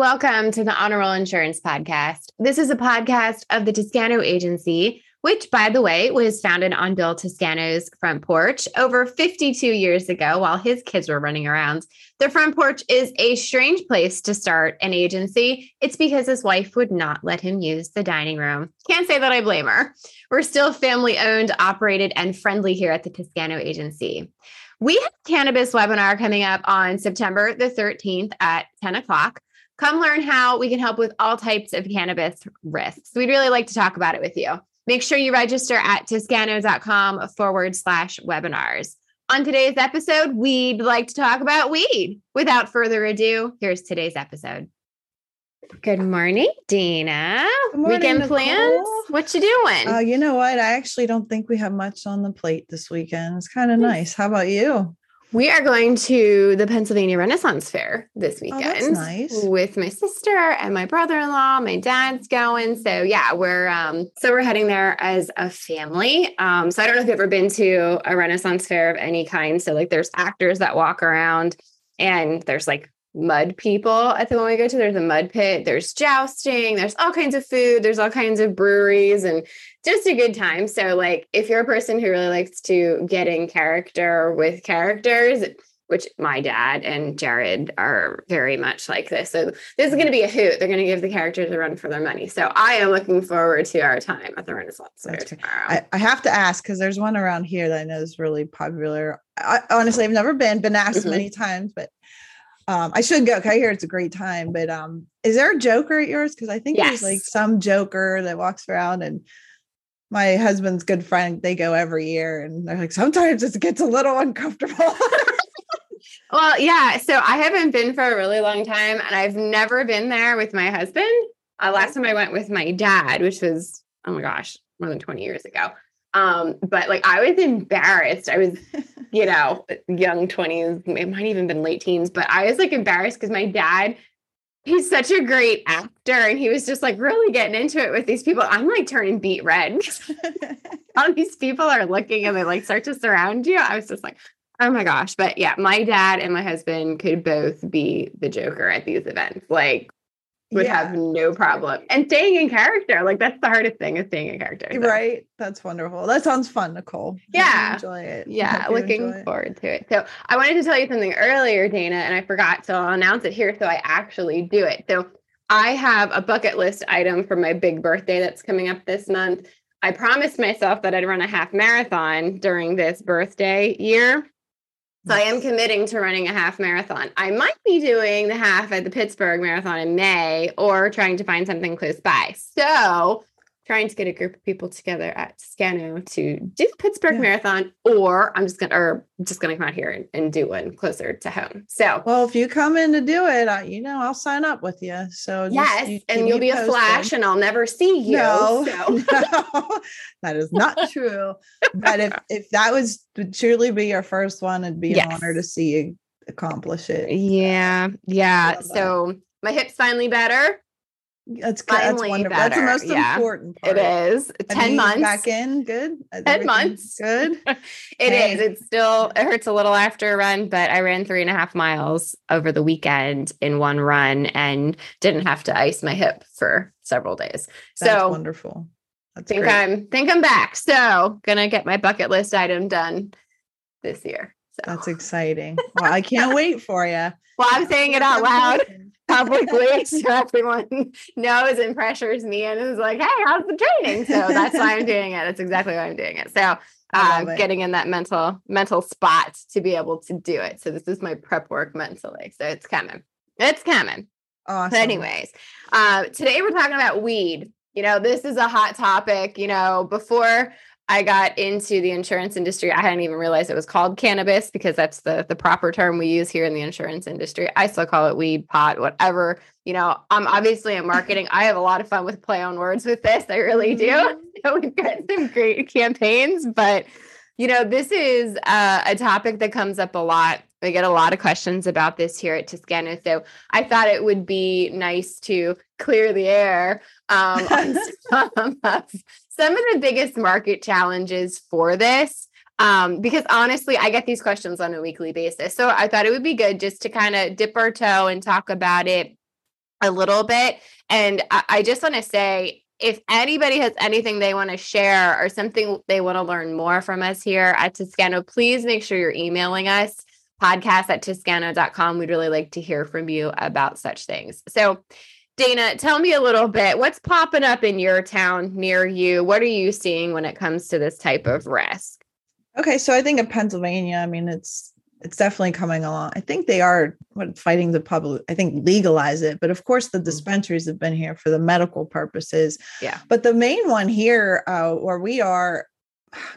Welcome to the Honor Roll Insurance Podcast. This is a podcast of the Toscano Agency, which, by the way, was founded on Bill Toscano's front porch over 52 years ago while his kids were running around. The front porch is a strange place to start an agency. It's because his wife would not let him use the dining room. Can't say that I blame her. We're still family owned, operated, and friendly here at the Toscano Agency. We have a cannabis webinar coming up on September the 13th at 10 o'clock. Come learn how we can help with all types of cannabis risks. We'd really like to talk about it with you. Make sure you register at toscano.com forward slash webinars. On today's episode, we'd like to talk about weed. Without further ado, here's today's episode. Good morning, Dana. Good morning, Weekend Nicole. plans? What you doing? Uh, you know what? I actually don't think we have much on the plate this weekend. It's kind of Hmm. nice. How about you? We are going to the Pennsylvania Renaissance Fair this Oh, weekend that's nice. with my sister and my brother-in-law. My dad's going. So yeah, we're um so we're heading there as a family. Um so I don't know if you've ever been to a Renaissance fair of any kind. So like there's actors that walk around and there's like mud people at the one we go to. There's a mud pit, there's jousting, there's all kinds of food, there's all kinds of breweries and just a good time. So, like, if you're a person who really likes to get in character with characters, which my dad and Jared are very much like this. So, this is going to be a hoot. They're going to give the characters a run for their money. So, I am looking forward to our time at the Renaissance Fair tomorrow. I, I have to ask because there's one around here that I know is really popular. I, honestly, I've never been, been asked Mhm. many times, but um, I should go. I hear it's a great time. But um, is there a Joker at yours? Because I think there's like some Joker that walks around and my husband's good friend, they go every year and they're like, sometimes it gets a little uncomfortable. Well, yeah. So I haven't been for a really long time, and I've never been there with my husband. Uh, last time I went with my dad, which was oh my gosh, more than twenty years ago. Um, but like I was embarrassed. I was, you know, young twenties, it might even been late teens, but I was like embarrassed because my dad. He's such a great actor, and he was just like really getting into it with these people. I'm like turning beet red. all these people are looking and they like start to surround you. I was just like, oh my gosh. But yeah, my dad and my husband could both be the Joker at these events. Like, would Yeah. have no problem. And staying in character, like that's the hardest thing is staying in character. So, right. That's wonderful. That sounds fun, Nicole. Yeah. Enjoy it. Yeah, looking it. forward to it. So I wanted to tell you something earlier, Dana, and I forgot. So I'll announce it here so I actually do it. So I have a bucket list item for my big birthday that's coming up this month. I promised myself that I'd run a half marathon during this birthday year. So I am committing to running a half marathon. I might be doing the half at the Pittsburgh Marathon in May or trying to find something close by. So trying to get a group of people together at Toscano to do the Pittsburgh Yeah. Marathon, or I'm just gonna or just gonna come out here and, and do one closer to home. So Well, if you come in to do it, I, you know, I'll sign up with you. So just- yes, you and you'll be a flash and I'll never see you. No, So no, that is not true. But if if that was to truly be your first one, it'd be an honor to see you accomplish it. yeah, yeah. That. So my hip's finally better. That's good. That's Finally wonderful. That's the most yeah. important part. It is 10 months. back in. Good. 10 months. Good. It is. It Okay. is. It's still, it hurts a little after a run, but I ran three and a half miles over the weekend in one run and didn't have to ice my hip for several days. That's so wonderful. That's think great. I'm think I'm back. So gonna get my bucket list item done this year. So That's exciting. Well, I can't wait for you. well, I'm saying it out loud publicly so everyone knows and pressures me and is like, hey, how's the training? So that's why I'm doing it. That's exactly why I'm doing it. So it. getting in that mental mental spot to be able to do it. So this is my prep work mentally. So it's coming. It's coming. Awesome. But anyways, uh, today we're talking about weed. You know, this is a hot topic. You know, before I got into the insurance industry, I hadn't even realized it was called cannabis because that's the the proper term we use here in the insurance industry. I still call it weed, pot, whatever. You know, I'm obviously in marketing. I have a lot of fun with play on words with this. I really do. Mhm. We've got some great campaigns, but you know, this is uh, a topic that comes up a lot. We get a lot of questions about this here at Toscano. So I thought it would be nice to clear the air um, on some of, some of the biggest market challenges for this. Um, because honestly, I get these questions on a weekly basis. So I thought it would be good just to kind of dip our toe and talk about it a little bit. And I, I just want to say if anybody has anything they want to share or something they want to learn more from us here at Toscano, please make sure you're emailing us podcast at toscano.com. We'd really like to hear from you about such things. So, Dana, tell me a little bit what's popping up in your town near you? What are you seeing when it comes to this type of risk? Okay, so I think in Pennsylvania, I mean, it's it's definitely coming along. I think they are what, fighting the public. I think legalize it, but of course the mm-hmm. dispensaries have been here for the medical purposes. Yeah. But the main one here, uh, where we are,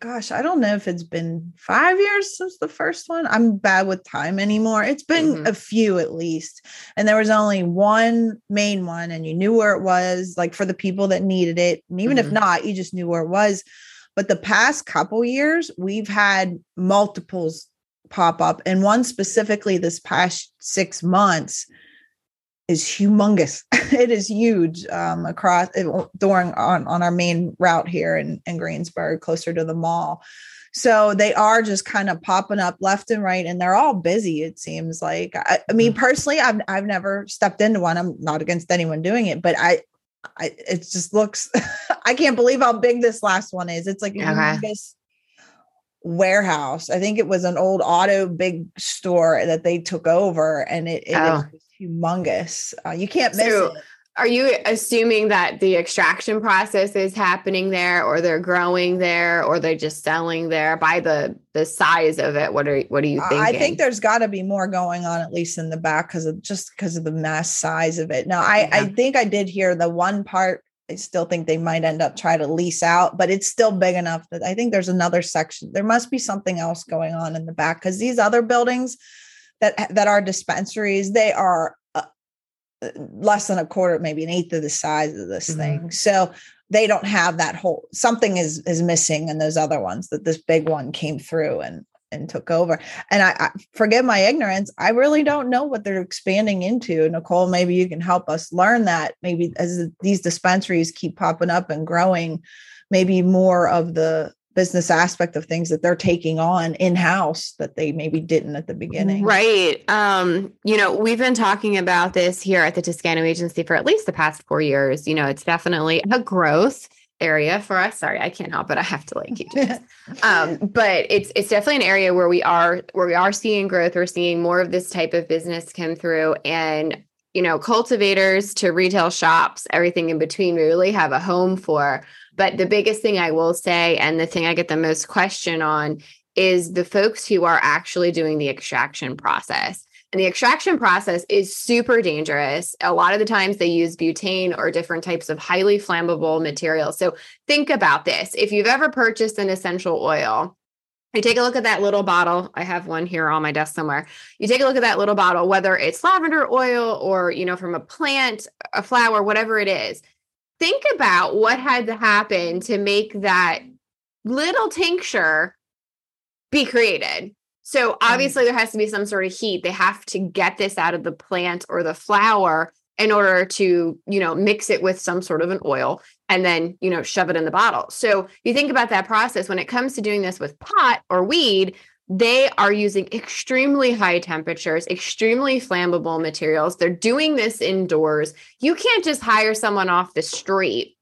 gosh, I don't know if it's been five years since the first one. I'm bad with time anymore. It's been mm-hmm. a few at least, and there was only one main one, and you knew where it was, like for the people that needed it, and even mm-hmm. if not, you just knew where it was. But the past couple years, we've had multiples pop up and one specifically this past six months is humongous it is huge um, across during on, on our main route here in, in greensburg closer to the mall so they are just kind of popping up left and right and they're all busy it seems like i, I mean mm. personally I've, I've never stepped into one i'm not against anyone doing it but i I, it just looks i can't believe how big this last one is it's like a okay. humongous warehouse. I think it was an old auto big store that they took over, and it, it oh. Humongous. Uh, you can't miss so, it. Are you assuming that the extraction process is happening there, or they're growing there, or they're just selling there by the the size of it? What are what are you thinking? I think there's got to be more going on, at least in the back, because of just because of the mass size of it. Now, I yeah. I think I did hear the one part I still think they might end up try to lease out, but it's still big enough that I think there's another section. There must be something else going on in the back because these other buildings that that are dispensaries, they are uh, less than a quarter, maybe an eighth of the size of this mm-hmm. thing. So they don't have that whole something is is missing in those other ones that this big one came through and and took over. And I, I, forgive my ignorance. I really don't know what they're expanding into. Nicole, maybe you can help us learn that. Maybe as these dispensaries keep popping up and growing, maybe more of the business aspect of things that they're taking on in house that they maybe didn't at the beginning. Right. Um, you know, we've been talking about this here at the Toscano agency for at least the past 4 years. You know, it's definitely a growth area for us. Sorry, I can't help it. I have to like keep this. um, but it's it's definitely an area where we are where we are seeing growth. We're seeing more of this type of business come through, and you know, cultivators to retail shops, everything in between, we really have a home for. But the biggest thing I will say, and the thing I get the most question on, is the folks who are actually doing the extraction process. And the extraction process is super dangerous. A lot of the times they use butane or different types of highly flammable materials. So think about this. If you've ever purchased an essential oil, you take a look at that little bottle. I have one here on my desk somewhere. You take a look at that little bottle, whether it's lavender oil or, you know, from a plant, a flower, whatever it is. Think about what had to happen to make that little tincture be created. So mm-hmm. obviously there has to be some sort of heat. They have to get this out of the plant or the flower in order to, you know, mix it with some sort of an oil and then, you know, shove it in the bottle. So you think about that process when it comes to doing this with pot or weed, they are using extremely high temperatures, extremely flammable materials. They're doing this indoors. You can't just hire someone off the street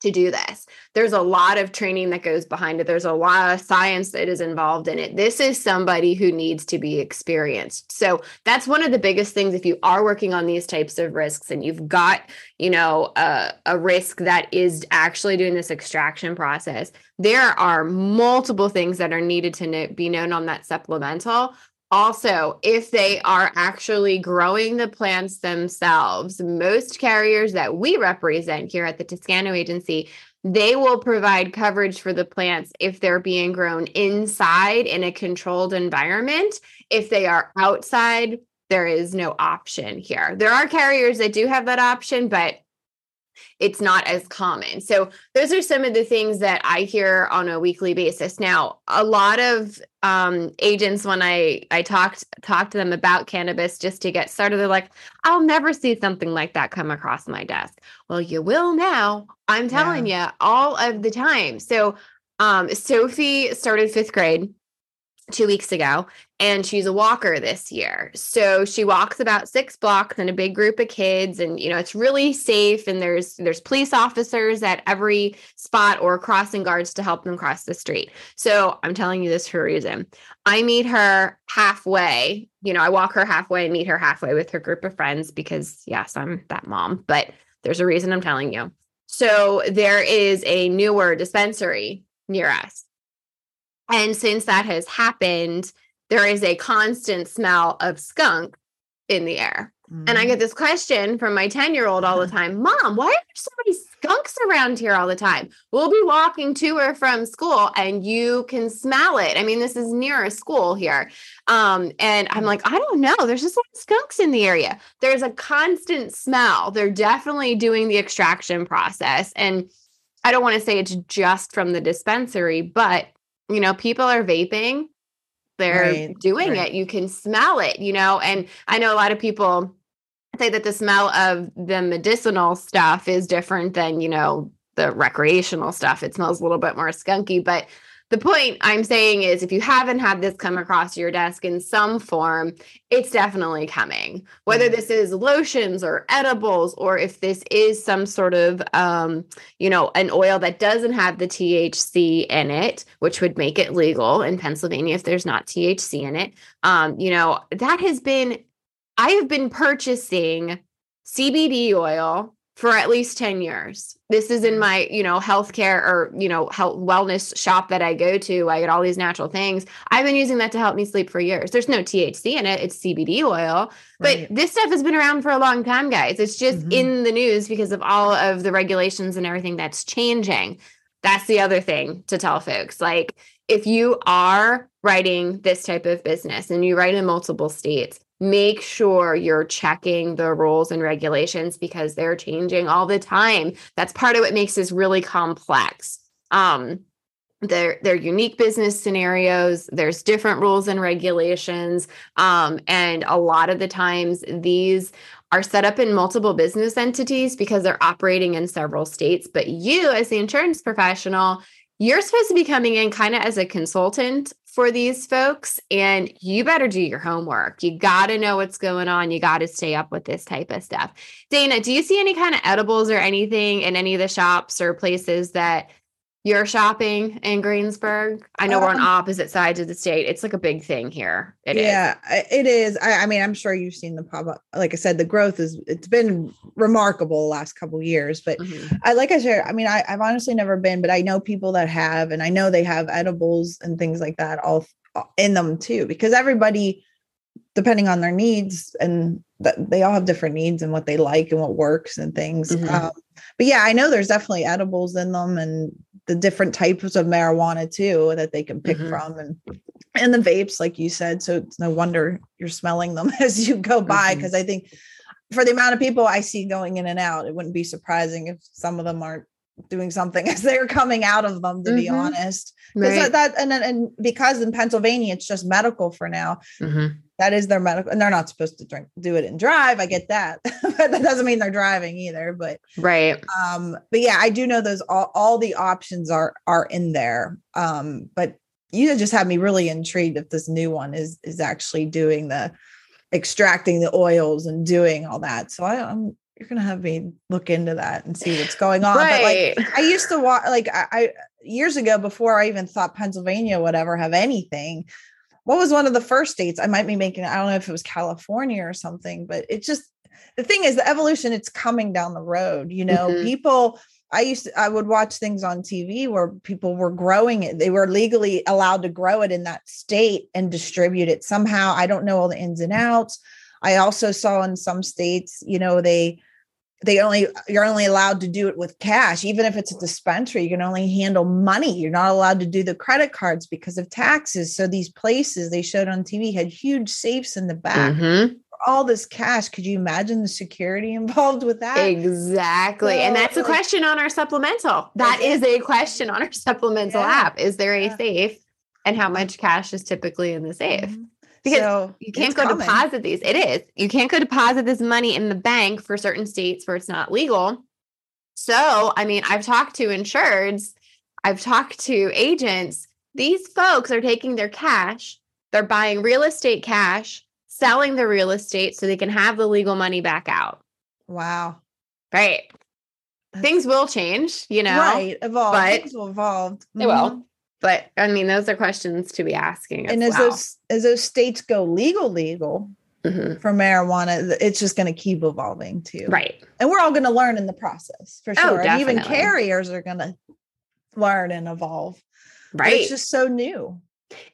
to do this. There's a lot of training that goes behind it. There's a lot of science that is involved in it. This is somebody who needs to be experienced. So that's one of the biggest things if you are working on these types of risks and you've got, you know, a, a risk that is actually doing this extraction process, there are multiple things that are needed to know, be known on that supplemental also, if they are actually growing the plants themselves, most carriers that we represent here at the Toscano agency, they will provide coverage for the plants if they're being grown inside in a controlled environment. If they are outside, there is no option here. There are carriers that do have that option, but it's not as common. So those are some of the things that I hear on a weekly basis. Now, a lot of um, agents, when I I talked talk to them about cannabis just to get started, they're like, "I'll never see something like that come across my desk." Well, you will now. I'm telling yeah. you, all of the time. So, um, Sophie started fifth grade two weeks ago and she's a walker this year. So she walks about six blocks in a big group of kids and you know it's really safe and there's there's police officers at every spot or crossing guards to help them cross the street. So i'm telling you this for a reason. I meet her halfway you know i walk her halfway and meet her halfway with her group of friends because yes i'm that mom but there's a reason i'm telling you. So there is a newer dispensary near us and since that has happened, there is a constant smell of skunk in the air. Mm-hmm. And I get mm. this question from my 10 year old all the time Mom, why are there so many skunks around here all the time? We'll be walking to or from school and you can smell it. I mean, this is near a school here. Um, and I'm like, I don't know. There's just like skunks in the area. There's a constant smell. They're definitely doing the extraction process. And I don't want to say it's just from the dispensary, but you know, people are vaping, they're right, doing right. it. You can smell it, you know, and I know a lot of people say that the smell of the medicinal stuff is different than, you know, the recreational stuff. It smells a little bit more skunky, but the point I'm saying is if you haven't had this come across your desk in some form, it's definitely coming. Whether mm-hmm. this is lotions or edibles, or if this is some sort of, um, you know, an oil that doesn't have the THC in it, which would make it legal in Pennsylvania if there's not THC in it. Um, you know, that has been, I have been purchasing CBD oil for at least 10 years. This is in mm. my, you know, healthcare or, you know, health wellness shop that I go to. I get all these natural things. I've been using that to help me sleep for years. There's no THC in it, it's CBD oil. Right. But this stuff has been around for a long time, guys. It's just mm-hmm. in the news because of all of the regulations and everything that's changing. That's the other thing to tell folks. Like, if you are writing this type of business and you write in multiple states, make sure you're checking the rules and regulations because they're changing all the time. That's part of what makes this really complex. Um, they're, they're unique business scenarios. There's different rules and regulations. Um, and a lot of the times, these are set up in multiple business entities because they're operating in several states. But you, as the insurance professional, you're supposed to be coming in kind of as a consultant for these folks and you better do your homework. You got to know what's going on. You got to stay up with this type of stuff. Dana, do you see any kind of edibles or anything in any of the shops or places that you're shopping in Greensburg? I know um, we're on um, opposite sides of the state. It's like a big thing here. It yeah, is. it is. I, I, mean, I'm sure you've seen the pop up. Like I said, the growth is it's been remarkable the last couple years. But mm-hmm. I like I said, I mean, I, I've honestly never been, but I know people that have, and I know they have edibles and things like that all in them too, because everybody, depending on their needs and that they all have different needs and what they like and what works and things. Mm-hmm. Um, but yeah, I know there's definitely edibles in them and the different types of marijuana too that they can pick mm-hmm. from and and the vapes like you said so it's no wonder you're smelling them as you go by because mm-hmm. i think for the amount of people i see going in and out it wouldn't be surprising if some of them aren't doing something as they're coming out of them to mm-hmm. be honest because right. that, that, and and because in pennsylvania it's just medical for now mm-hmm. That is their medical and they're not supposed to drink do it and drive i get that but that doesn't mean they're driving either but right um but yeah i do know those all, all the options are are in there um but you just have me really intrigued if this new one is is actually doing the extracting the oils and doing all that so I, i'm you're gonna have me look into that and see what's going on. Right. But like I used to watch like I, I years ago before I even thought Pennsylvania would ever have anything. What was one of the first states I might be making? I don't know if it was California or something, but it just the thing is the evolution, it's coming down the road. You know, mm-hmm. people I used to, I would watch things on TV where people were growing it. They were legally allowed to grow it in that state and distribute it somehow. I don't know all the ins and outs. I also saw in some states, you know, they they only you're only allowed to do it with cash. Even if it's a dispensary you can only handle money. You're not allowed to do the credit cards because of taxes. So these places they showed on tv had huge safes in the back mm-hmm. all this cash. Could you imagine the security involved with that? Exactly. So, and that's a question on our supplemental. That is a question on our supplemental yeah. app. Is there a yeah. safe and how much cash is typically in the safe? Mm-hmm because so you can't go common. deposit these. It is. You can't go deposit this money in the bank for certain states where it's not legal. So, I mean, I've talked to insureds, I've talked to agents. these folks are taking their cash, they're buying real estate cash, selling the real estate so they can have the legal money back out. Wow. Right. Things will change, you know. Right. Evolve. but- Things will evolve. They Mhm. will. But I mean, those are questions to be asking. And as as well. those as those states go legal, legal Mhm. for marijuana, it's just going to keep evolving too. Right. And we're all going to learn in the process for Oh, sure. and even carriers are going to learn and evolve. But Right. It's just so new.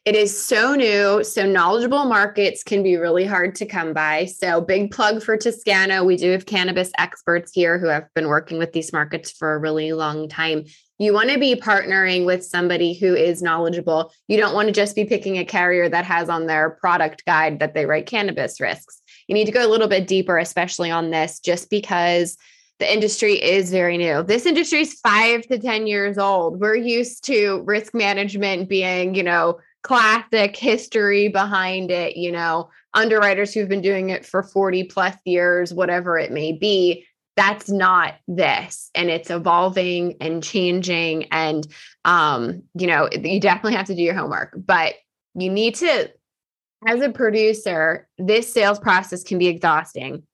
It is so new. So knowledgeable markets can be really hard to come by. So big plug for Toscano. We do have cannabis experts here who have been working with these markets for a really long time. You want to be partnering with somebody who is knowledgeable. You don't want to just be picking a carrier that has on their product guide that they write cannabis risks. You need to go a little bit deeper, especially on this, just because the industry is very new. This industry is five to 10 years old. We're used to risk management being, you know, classic history behind it, you know, underwriters who've been doing it for 40 plus years, whatever it may be. That's not this. And it's evolving and changing. And, um, you know, you definitely have to do your homework, but you need to, as a producer, this sales process can be exhausting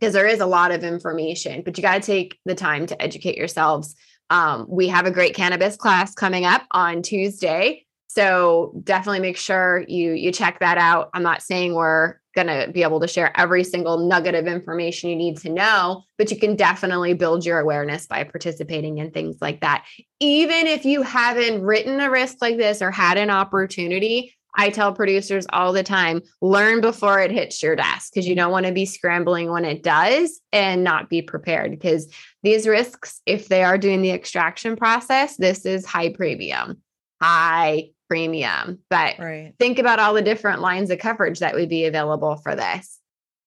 because there is a lot of information, but you got to take the time to educate yourselves. Um, we have a great cannabis class coming up on Tuesday. So definitely make sure you you check that out. I'm not saying we're going to be able to share every single nugget of information you need to know, but you can definitely build your awareness by participating in things like that. Even if you haven't written a risk like this or had an opportunity, I tell producers all the time learn before it hits your desk because you don't want to be scrambling when it does and not be prepared. Because these risks, if they are doing the extraction process, this is high premium, high premium. But Right. think about all the different lines of coverage that would be available for this.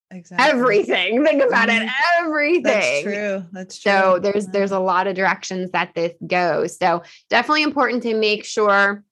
Exactly. Everything. Think about it. Mhm. Everything. That's true. That's true. So there's Yeah. there's a lot of directions that this goes. So definitely important to make sure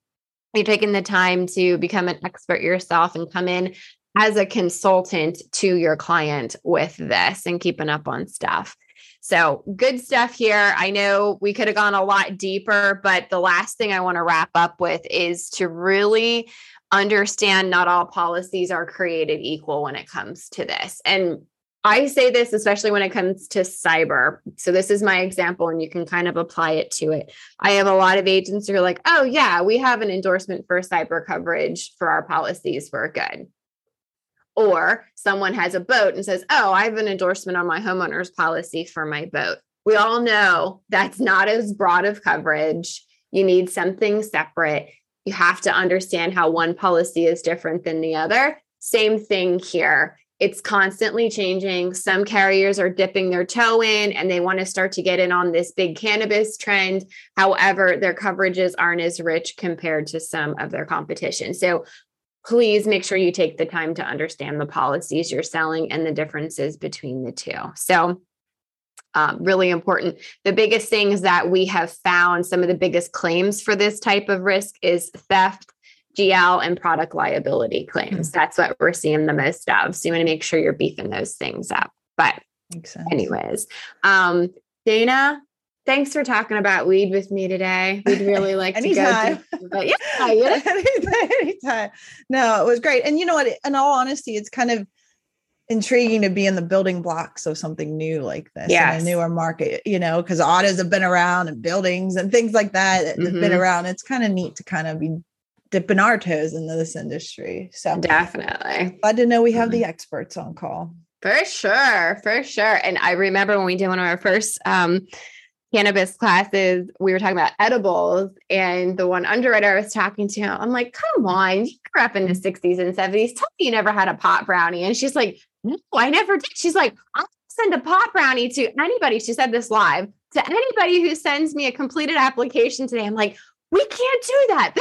you're taking the time to become an expert yourself and come in as a consultant to your client with this and keeping up on stuff. So good stuff here. I know we could have gone a lot deeper, but the last thing I want to wrap up with is to really understand not all policies are created equal when it comes to this. And I say this especially when it comes to cyber. So this is my example and you can kind of apply it to it. I have a lot of agents who are like, "Oh yeah, we have an endorsement for cyber coverage for our policies. We're good." Or someone has a boat and says, "Oh, I have an endorsement on my homeowner's policy for my boat." We all know that's not as broad of coverage. You need something separate. You have to understand how one policy is different than the other. Same thing here it's constantly changing. Some carriers are dipping their toe in and they want to start to get in on this big cannabis trend. However, their coverages aren't as rich compared to some of their competition. So please make sure you take the time to understand the policies you're selling and the differences between the two. So, um, really important. The biggest things that we have found, some of the biggest claims for this type of risk is theft, GL and product liability claims. That's what we're seeing the most of. So you want to make sure you're beefing those things up. But anyways, um, Dana, thanks for talking about weed with me today. We'd really like to go. Deeper, But yeah, know, anytime. No, it was great. And you know what? In all honesty, it's kind of intriguing to be in the building blocks of something new like this Yes. in a newer market, you know, because autos have been around and buildings and things like that that have been Mhm. around. It's kind of neat to kind of be dipping our toes into this industry. So definitely. glad to know we have Mm-hmm. the experts on call. For sure, for sure. And I remember when we did one of our first um, cannabis classes, we were talking about edibles, and the one underwriter I was talking to, I'm like, "Come on, you grew up in the '60s and '70s. Tell me you never had a pot brownie." And she's like, "No, I never did." She's like, "I'll send a pot brownie to anybody." She said this live to anybody who sends me a completed application today. I'm like, "We can't do that."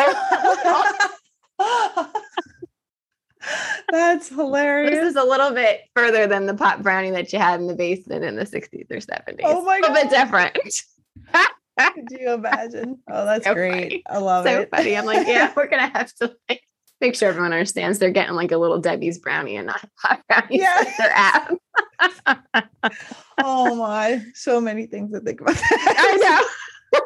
That's hilarious. this is a little bit further than the pot brownie that you had in the basement in the 60s or 70s. Oh my god. a little bit different. Could you imagine? Oh, that's So great. funny. I love so it. funny. I'm like, yeah, we're gonna have to like make sure everyone understands they're getting like a little Debbie's brownie and not a pot brownie. Yeah. Yeah. their app. oh my, so many things to think about. I know.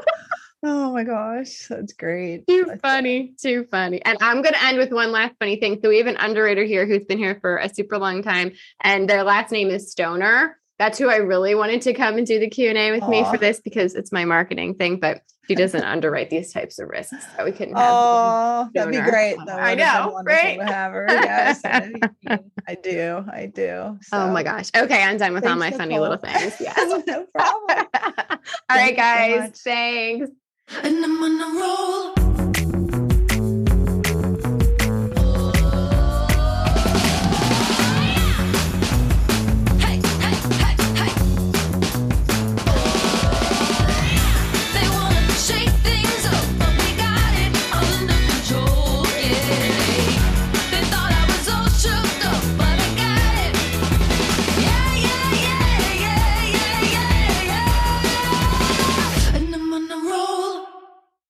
Oh my gosh, that's great. Too That's- funny, too funny. And I'm going to end with one last funny thing. So we have an underwriter here who's been here for a super long time, and their last name is Stoner. That's who I really wanted to come and do the Q and A with me for this because it's my marketing thing. But she doesn't underwrite these types of risks, so we couldn't. have Oh, that'd be great. I That been know, right? To have her. Yes, I do. I do. Oh my gosh. Okay, I'm done with all my thanks, funny little things. Yes. no problem. all right, so guys. much. Thanks. And I'm on a roll.